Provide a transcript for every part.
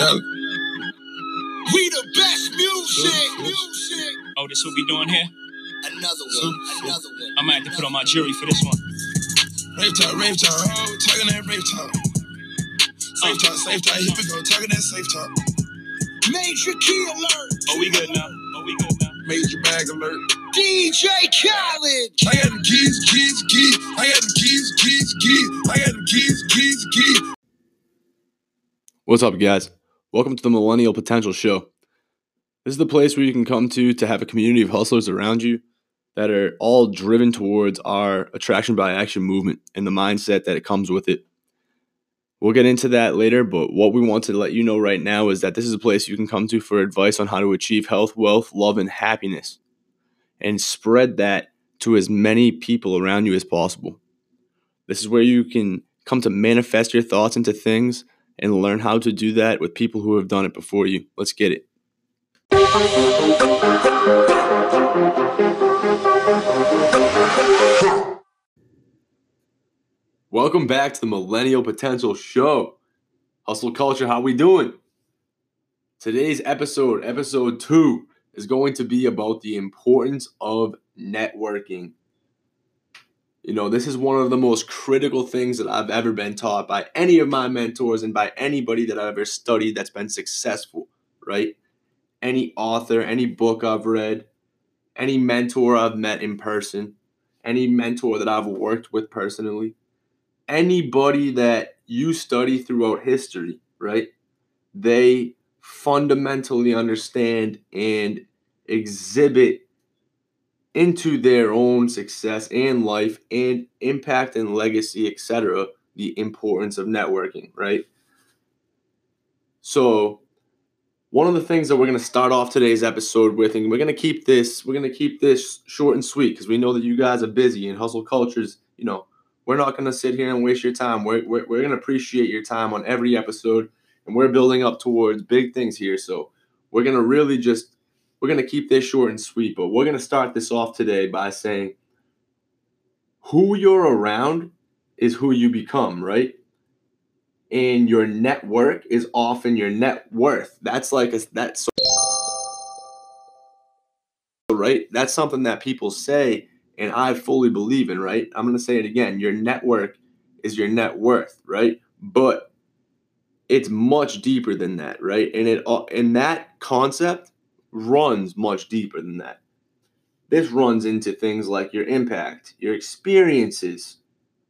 Cali. We the best music. Music. Oh, this what we doing here? Another So- one. Another one. I might have to put on my jury for this one. Rave talk, rave talk, oh, talking that rave talk. Safe talk, safe talk, here we go, talking that safe talk. Major key alert. Oh, we good now. Oh, we good now. Major bag alert. DJ Khaled. I got them keys, keys, keys. I got them keys, keys, keys. I got them keys, keys, keys. What's up, guys? Welcome to the Millennial Potential Show. This is the place where you can come to to have a community of hustlers around you that are all driven towards our attraction by action movement and the mindset that it comes with it. We'll get into that later, but what we want to let you know right now is that this is a place you can come to for advice on how to achieve health, wealth, love, and happiness and spread that to as many people around you as possible. This is where you can come to manifest your thoughts into things and learn how to do that with people who have done it before you. Let's get it. Welcome back to the Millennial Potential Show. Hustle culture, how we doing? Today's episode, episode 2, is going to be about the importance of networking. You know, this is one of the most critical things that I've ever been taught by any of my mentors and by anybody that I've ever studied that's been successful, right? Any author, any book I've read, any mentor I've met in person, any mentor that I've worked with personally, anybody that you study throughout history, right? They fundamentally understand and exhibit into their own success and life and impact and legacy, etc., the importance of networking, right? So, one of the things that we're going to start off today's episode with, and we're going to keep this, we're going to keep this short and sweet because we know that you guys are busy and hustle cultures, you know, we're not going to sit here and waste your time. We're, we're, we're going to appreciate your time on every episode, and we're building up towards big things here. So, we're going to really just we're going to keep this short and sweet, but we're going to start this off today by saying who you're around is who you become, right? And your network is often your net worth. That's like a that's right. That's something that people say, and I fully believe in. Right. I'm going to say it again. Your network is your net worth, right? But it's much deeper than that, right? And it and that concept runs much deeper than that. This runs into things like your impact, your experiences,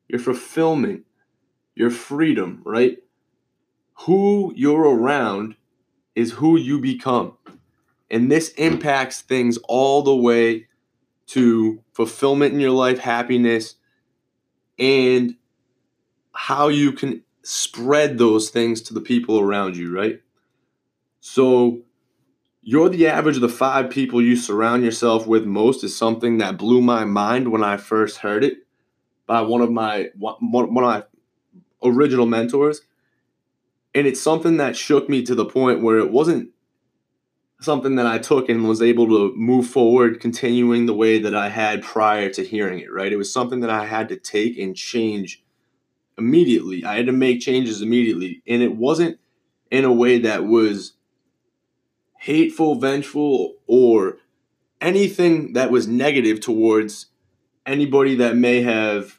your fulfillment, your freedom, right? Who you're around is who you become. And this impacts things all the way to fulfillment in your life, happiness, and how you can spread those things to the people around you, right? So, you're the average of the five people you surround yourself with most is something that blew my mind when I first heard it by one of my one, of my original mentors. And it's something that shook me to the point where it wasn't something that I took and was able to move forward, continuing the way that I had prior to hearing it, right? It was something that I had to take and change immediately. I had to make changes immediately. And it wasn't in a way that was hateful, vengeful, or anything that was negative towards anybody that may have,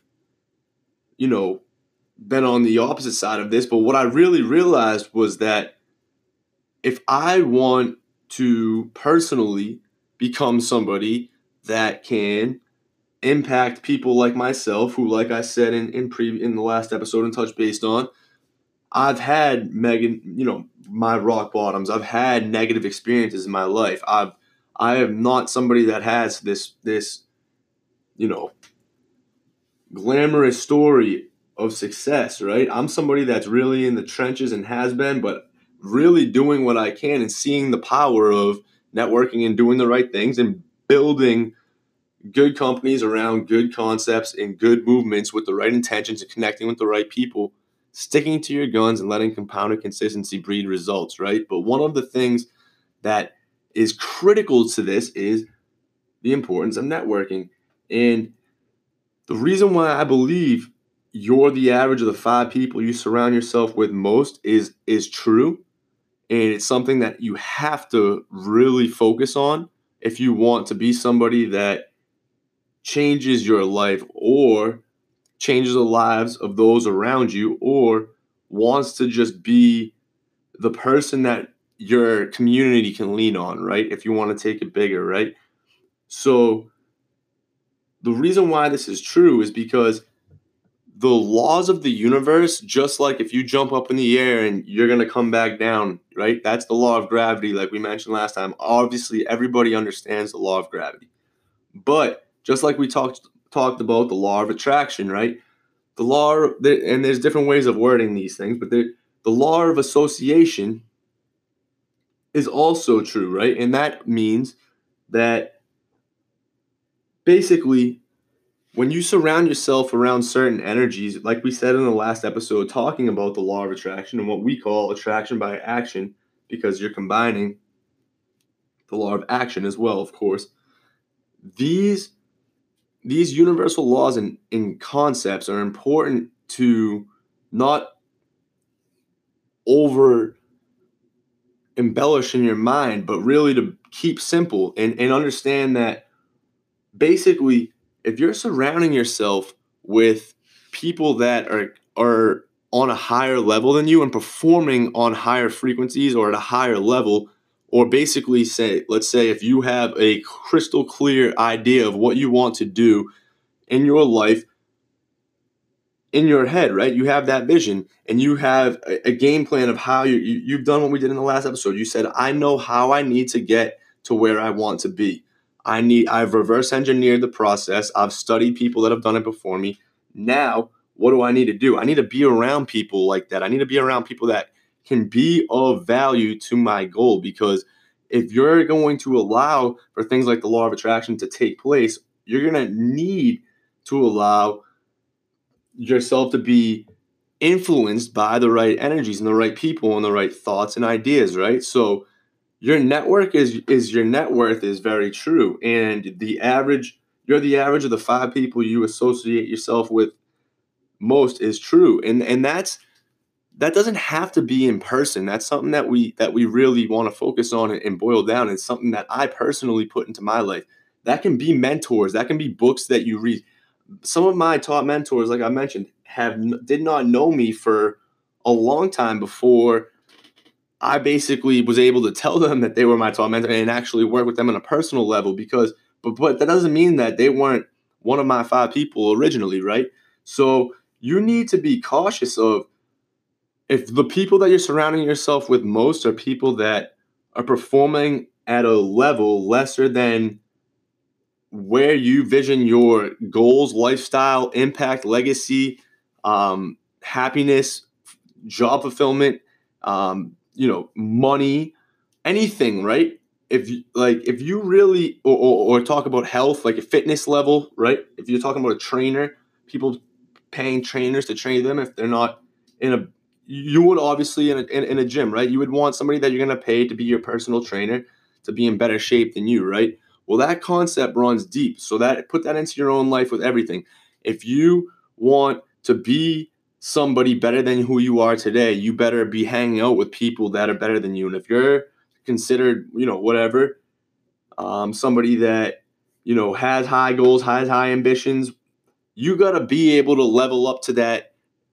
you know, been on the opposite side of this. But what I really realized was that if I want to personally become somebody that can impact people like myself, who, like I said in in pre in the last episode and touch based on, I've had Megan, you know, my rock bottoms. I've had negative experiences in my life. I've I am not somebody that has this this you know glamorous story of success, right? I'm somebody that's really in the trenches and has been, but really doing what I can and seeing the power of networking and doing the right things and building good companies around good concepts and good movements with the right intentions and connecting with the right people sticking to your guns and letting compounded consistency breed results, right? But one of the things that is critical to this is the importance of networking. And the reason why I believe you're the average of the five people you surround yourself with most is is true and it's something that you have to really focus on if you want to be somebody that changes your life or changes the lives of those around you or wants to just be the person that your community can lean on, right? If you want to take it bigger, right? So the reason why this is true is because the laws of the universe, just like if you jump up in the air and you're going to come back down, right? That's the law of gravity, like we mentioned last time. Obviously, everybody understands the law of gravity. But just like we talked talked about the law of attraction, right? The law, and there's different ways of wording these things, but the, law of association is also true, right? And that means that basically when you surround yourself around certain energies, like we said in the last episode, talking about the law of attraction and what we call attraction by action, because you're combining the law of action as well, of course. These these universal laws and, and concepts are important to not over embellish in your mind, but really to keep simple and, and understand that basically if you're surrounding yourself with people that are are on a higher level than you and performing on higher frequencies or at a higher level or basically say let's say if you have a crystal clear idea of what you want to do in your life in your head right you have that vision and you have a, game plan of how you, you you've done what we did in the last episode you said i know how i need to get to where i want to be I need I've reverse engineered the process. I've studied people that have done it before me. Now, what do I need to do? I need to be around people like that. I need to be around people that can be of value to my goal because if you're going to allow for things like the law of attraction to take place, you're going to need to allow yourself to be influenced by the right energies and the right people and the right thoughts and ideas, right? So your network is is your net worth is very true and the average you're the average of the five people you associate yourself with most is true and and that's that doesn't have to be in person. That's something that we that we really want to focus on and, and boil down. It's something that i personally put into my life. That can be mentors. That can be books that you read. Some of my top mentors like i mentioned have did not know me for a long time before I basically was able to tell them that they were my top mentor and actually work with them on a personal level because, but, but that doesn't mean that they weren't one of my five people originally, right? So you need to be cautious of if the people that you're surrounding yourself with most are people that are performing at a level lesser than where you vision your goals, lifestyle, impact, legacy, um, happiness, job fulfillment, um, you know, money, anything, right? If like, if you really, or, or, or talk about health, like a fitness level, right? If you're talking about a trainer, people paying trainers to train them if they're not in a, you would obviously in a, in, in a gym, right? You would want somebody that you're going to pay to be your personal trainer to be in better shape than you, right? Well, that concept runs deep. So that put that into your own life with everything. If you want to be somebody better than who you are today, you better be hanging out with people that are better than you. And if you're considered, you know, whatever, um, somebody that, you know, has high goals, has high ambitions, you got to be able to level up to that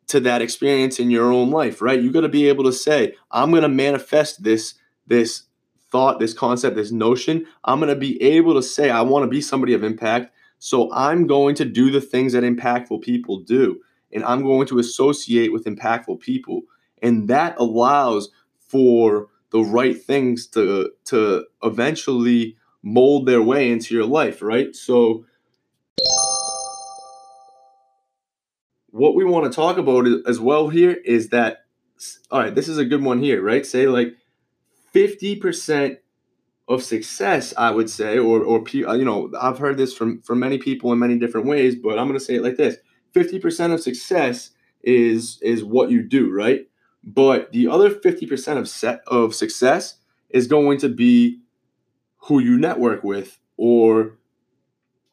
to that experience in your own life, right? You got to be able to say, I'm going to manifest this this thought, this concept, this notion. I'm going to be able to say I want to be somebody of impact. So I'm going to do the things that impactful people do and I'm going to associate with impactful people. And that allows for the right things to to eventually mold their way into your life, right? So what we want to talk about as well here is that all right, this is a good one here, right? Say like 50% of success, I would say, or or uh, you know, I've heard this from from many people in many different ways, but I'm going to say it like this: 50% of success is is what you do, right? But the other 50% of set of success is going to be who you network with or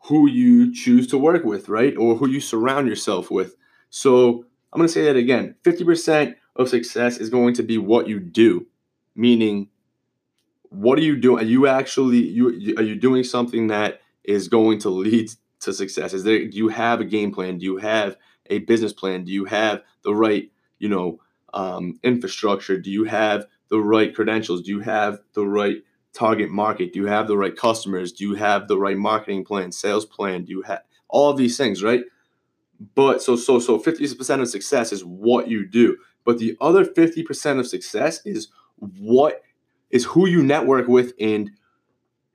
who you choose to work with, right? Or who you surround yourself with. So I'm going to say that again 50% of success is going to be what you do, meaning, what are you doing? Are you actually you are you doing something that is going to lead to success? Is there do you have a game plan? Do you have a business plan? Do you have the right you know um, infrastructure? Do you have the right credentials? Do you have the right target market? Do you have the right customers? Do you have the right marketing plan, sales plan? Do you have all of these things, right? But so so so 50% of success is what you do. But the other 50% of success is what is who you network with and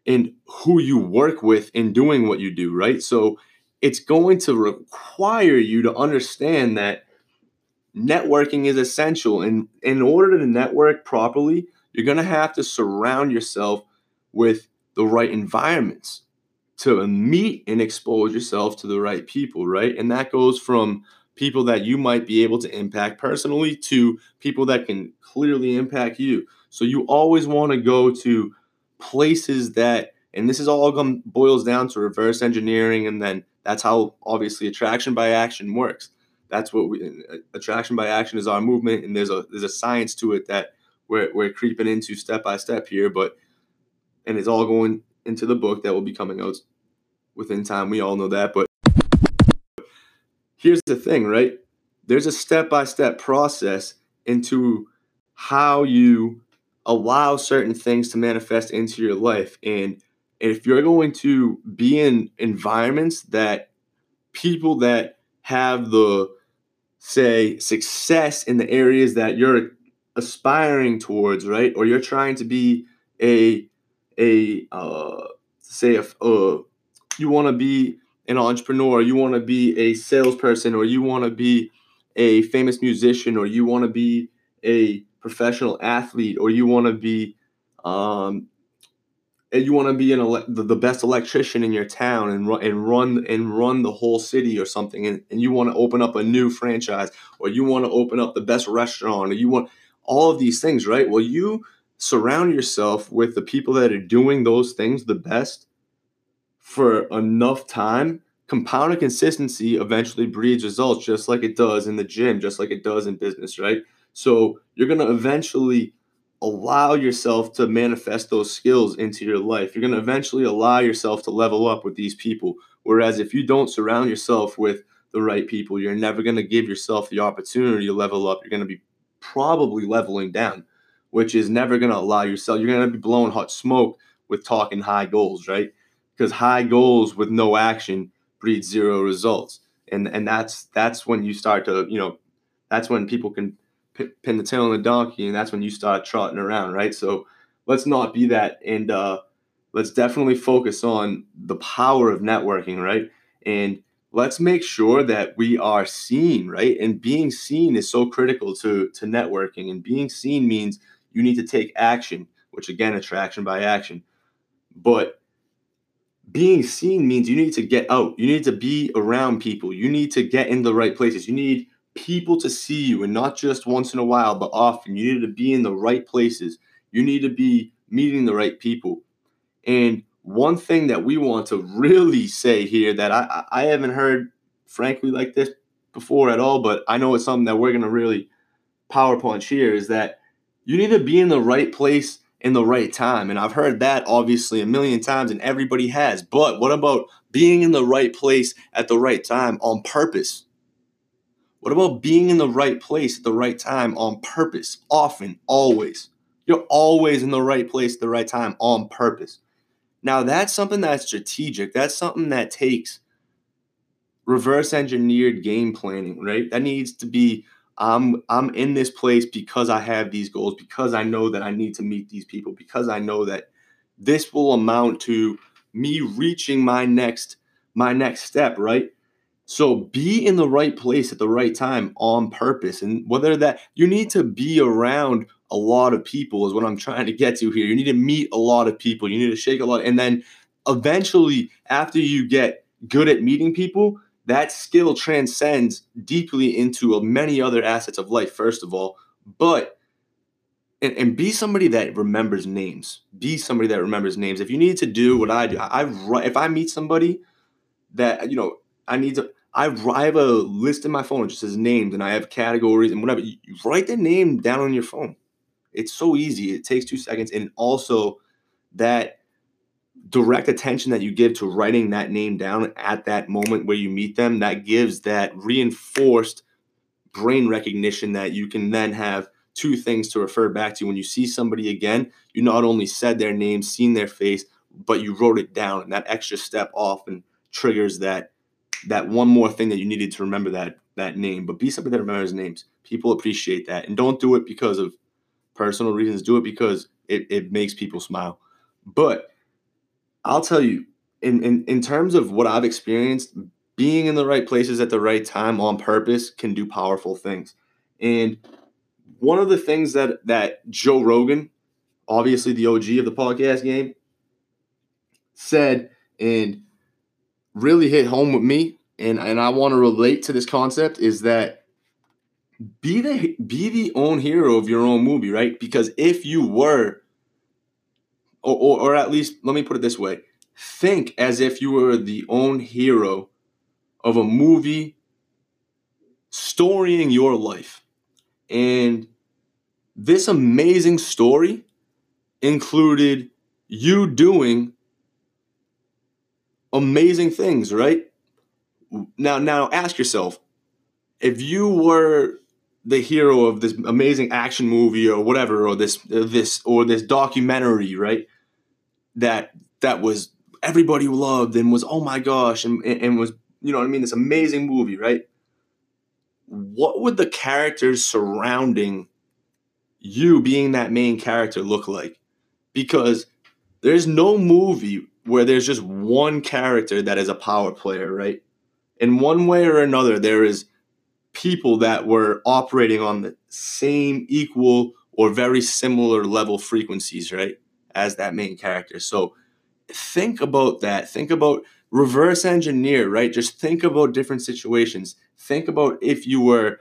and who you work with in doing what you do, right? So it's going to require you to understand that networking is essential and in order to network properly, you're going to have to surround yourself with the right environments to meet and expose yourself to the right people, right? And that goes from people that you might be able to impact personally to people that can clearly impact you. So you always want to go to places that, and this is all boils down to reverse engineering, and then that's how obviously attraction by action works. That's what we uh, attraction by action is our movement, and there's a there's a science to it that we're we're creeping into step by step here, but and it's all going into the book that will be coming out within time. We all know that, but here's the thing, right? There's a step by step process into how you allow certain things to manifest into your life. And if you're going to be in environments that people that have the, say, success in the areas that you're aspiring towards, right? Or you're trying to be a, a, uh, say, a, uh, you want to be an entrepreneur, you want to be a salesperson, or you want to be a famous musician, or you want to be a professional athlete, or you want to be, um, you want to be an ele- the, best electrician in your town and run and run and run the whole city or something, and, and you want to open up a new franchise, or you want to open up the best restaurant, or you want all of these things, right? Well, you surround yourself with the people that are doing those things the best for enough time, compounded consistency eventually breeds results, just like it does in the gym, just like it does in business, right? So you're going to eventually allow yourself to manifest those skills into your life. You're going to eventually allow yourself to level up with these people. Whereas if you don't surround yourself with the right people, you're never going to give yourself the opportunity to level up. You're going to be probably leveling down, which is never going to allow yourself. You're going to be blowing hot smoke with talking high goals, right? Because high goals with no action breed zero results. And and that's that's when you start to you know that's when people can pin the tail on the donkey and that's when you start trotting around right? So let's not be that. And uh let's definitely focus on the power of networking right? And let's make sure that we are seen right? And being seen is so critical to to networking. And being seen means you need to take action which again attraction by action. But being seen means you need to get out. You need to be around people. You need to get in the right places. You need people to see you and not just once in a while, but often. You need to be in the right places. You need to be meeting the right people. And one thing that we want to really say here that I, I haven't heard, frankly, like this before at all, but I know it's something that we're going to really power punch here is that you need to be in the right place in the right time. And I've heard that obviously a million times, and everybody has. But what about being in the right place at the right time on purpose? What about being in the right place at the right time on purpose? Often, always. You're always in the right place at the right time on purpose. Now, that's something that's strategic. That's something that takes reverse engineered game planning, right? That needs to be I'm I'm in this place because I have these goals, because I know that I need to meet these people, because I know that this will amount to me reaching my next my next step, right? So be in the right place at the right time on purpose. And whether that you need to be around a lot of people is what I'm trying to get to here. You need to meet a lot of people. You need to shake a lot. And then eventually, after you get good at meeting people, that skill transcends deeply into uh, many other assets of life, first of all. But and, and be somebody that remembers names. Be somebody that remembers names. If you need to do what I do, I, I if I meet somebody that you know I need to I, I have a list in my phone. It just says names, and I have categories and whatever. You, you write the name down on your phone. It's so easy. It takes two seconds, and also that direct attention that you give to writing that name down at that moment where you meet them that gives that reinforced brain recognition that you can then have two things to refer back to. When you see somebody again you not only said their name seen their face but you wrote it down and that extra step often triggers that that one more thing that you needed to remember that that name. But be somebody that remembers names. People appreciate that. And don't do it because of personal reasons. Do it because it, it makes people smile. But I'll tell you, in, in in terms of what I've experienced, being in the right places at the right time on purpose can do powerful things. And one of the things that that Joe Rogan, obviously the OG of the podcast game, said and really hit home with me, and, and I want to relate to this concept is that be the be the own hero of your own movie, right? Because if you were or, or, or at least let me put it this way. Think as if you were the own hero of a movie storying your life. And this amazing story included you doing amazing things right? Now now ask yourself if you were the hero of this amazing action movie or whatever or this uh, this or this documentary right? That that was everybody loved and was oh my gosh and, and was you know what i mean? This amazing movie right? What would the characters surrounding you being that main character look like? Because there's no movie where there's just one character that is a power player right? In one way or another there is people that were operating on the same equal or very similar level frequencies right as that main character. So think about that. Think about reverse engineer, right? Just think about different situations. Think about if you were,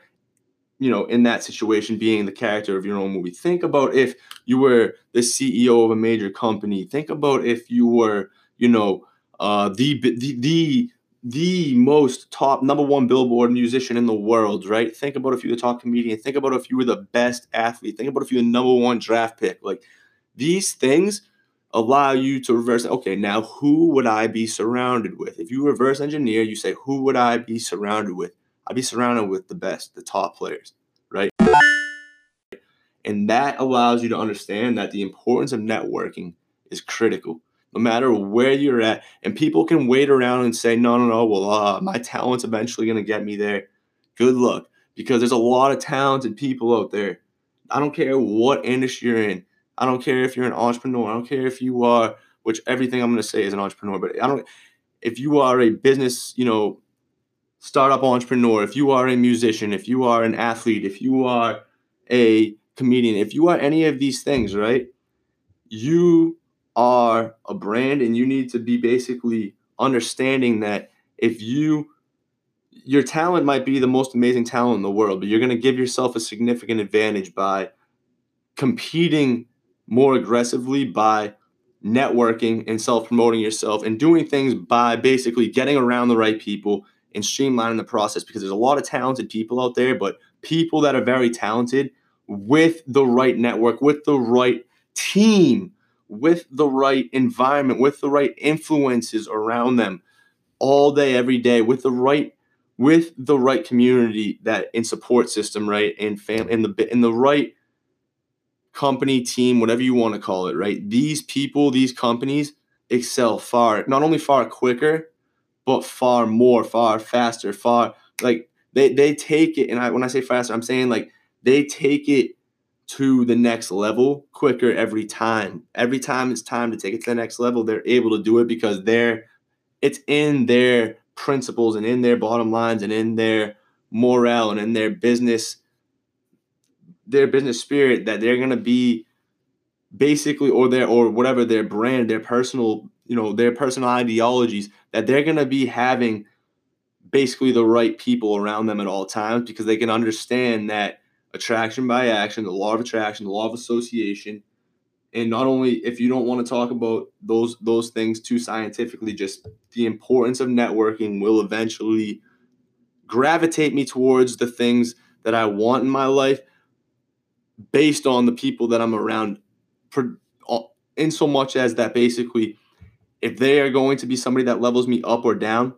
you know, in that situation being the character of your own movie. Think about if you were the CEO of a major company. Think about if you were, you know, uh, the the the the most top number one billboard musician in the world, right? Think about if you were the top comedian. Think about if you were the best athlete. Think about if you're the number one draft pick. Like these things allow you to reverse okay now who would i be surrounded with if you reverse engineer you say who would i be surrounded with i'd be surrounded with the best the top players right and that allows you to understand that the importance of networking is critical no matter where you're at and people can wait around and say no no no well uh, my talent's eventually going to get me there good luck because there's a lot of talented people out there i don't care what industry you're in I don't care if you're an entrepreneur. I don't care if you are, which everything I'm going to say is an entrepreneur, but I don't, if you are a business, you know, startup entrepreneur, if you are a musician, if you are an athlete, if you are a comedian, if you are any of these things, right? You are a brand and you need to be basically understanding that if you your talent might be the most amazing talent in the world, but you're going to give yourself a significant advantage by competing more aggressively by networking and self promoting yourself and doing things by basically getting around the right people and streamlining the process because there's a lot of talented people out there, but people that are very talented with the right network, with the right team, with the right environment, with the right influences around them all day, every day, with the right with the right community that in support system, right, and fam in the in the right company, team, whatever you want to call it, right? These people, these companies excel far, not only far quicker, but far more, far faster, far like they they take it. And I when I say faster, I'm saying like they take it to the next level quicker every time. Every time it's time to take it to the next level, they're able to do it because they're it's in their principles and in their bottom lines and in their morale and in their business their business spirit that they're gonna be basically or their or whatever their brand, their personal, you know, their personal ideologies, that they're gonna be having basically the right people around them at all times because they can understand that attraction by action, the law of attraction, the law of association, and not only if you don't want to talk about those those things too scientifically, just the importance of networking will eventually gravitate me towards the things that I want in my life based on the people that I'm around for uh, in so much as that basically if they are going to be somebody that levels me up or down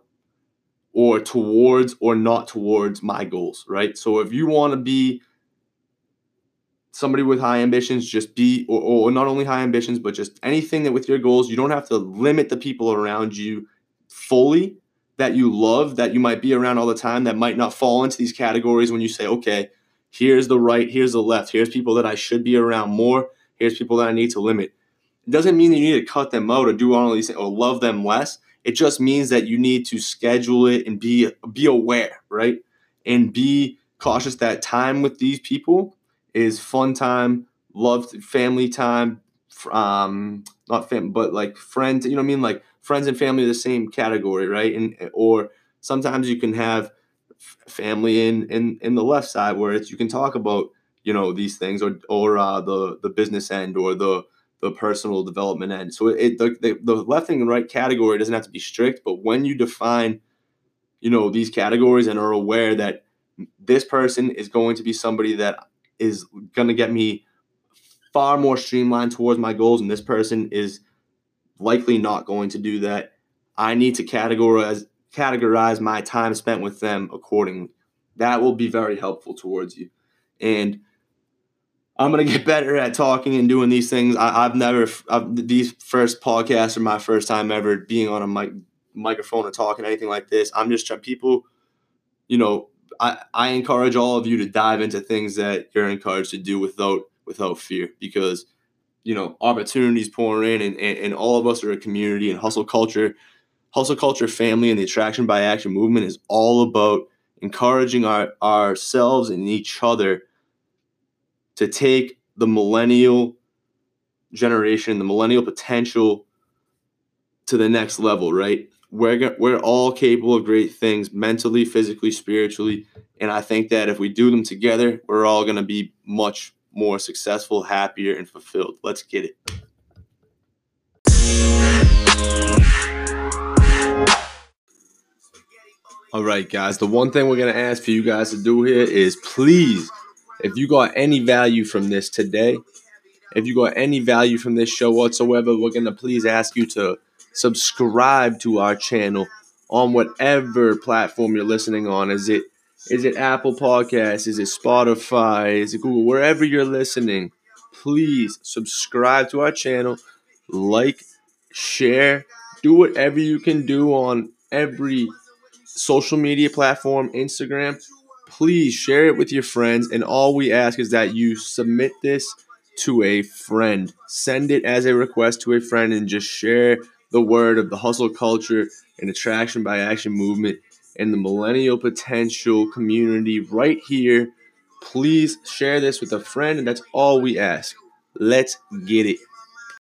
or towards or not towards my goals, right? So if you want to be somebody with high ambitions, just be, or, or not only high ambitions, but just anything that with your goals, you don't have to limit the people around you fully that you love, that you might be around all the time, that might not fall into these categories when you say, okay, here's the right, here's the left, here's people that I should be around more, here's people that I need to limit. It doesn't mean that you need to cut them out or do all these things or love them less. It just means that you need to schedule it and be be aware, right? And be cautious that time with these people is fun time, loved family time, um, not fam, but like friends. You know what I mean? Like friends and family are the same category, right? And or sometimes you can have family in in in the left side where it's you can talk about you know these things or or uh, the the business end or the the personal development end. So it the, the, the left and right category doesn't have to be strict, but when you define, you know, these categories and are aware that this person is going to be somebody that is going to get me far more streamlined towards my goals, and this person is likely not going to do that. I need to categorize categorize my time spent with them accordingly. That will be very helpful towards you. And I'm gonna get better at talking and doing these things. I, have never I've, these first podcasts are my first time ever being on a mic, microphone and talking anything like this. I'm just trying people, you know. I, I encourage all of you to dive into things that you're encouraged to do without without fear because you know opportunities pouring in and, and, and all of us are a community and hustle culture hustle culture family and the attraction by action movement is all about encouraging our ourselves and each other to take the millennial generation, the millennial potential to the next level, right? We're, we're all capable of great things mentally, physically, spiritually. And I think that if we do them together, we're all going to be much more successful, happier, and fulfilled. Let's get it. All right, guys. The one thing we're going to ask for you guys to do here is please if you got any value from this today, if you got any value from this show whatsoever, we're going to please ask you to subscribe to our channel on whatever platform you're listening on. Is it is it Apple Podcasts? Is it Spotify? Is it Google? Wherever you're listening, please subscribe to our channel, like, share, do whatever you can do on every social media platform, Instagram, please share it with your friends. And all we ask is that you submit this to a friend. Send it as a request to a friend and just share the word of the hustle culture and attraction by action movement and the millennial potential community right here. Please share this with a friend, and that's all we ask. Let's get it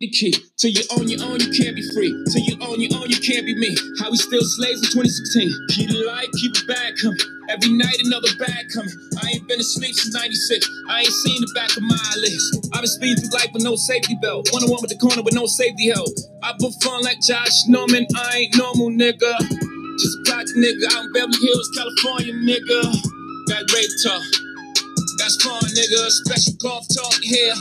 the key. Till you own your own, you can't be free. Till you own your own, you can't be me. How we still slaves in 2016. Keep it light, keep it back coming. Every night another bag coming. I ain't been asleep since 96. I ain't seen the back of my eyelids. I've been speeding through life with no safety belt. One on one with the corner with no safety help. I put fun like Josh Norman. I ain't normal, nigga. Just a cocky nigga in Beverly Hills, California, nigga. Got rape talk. That's fun, nigga. Special golf talk here.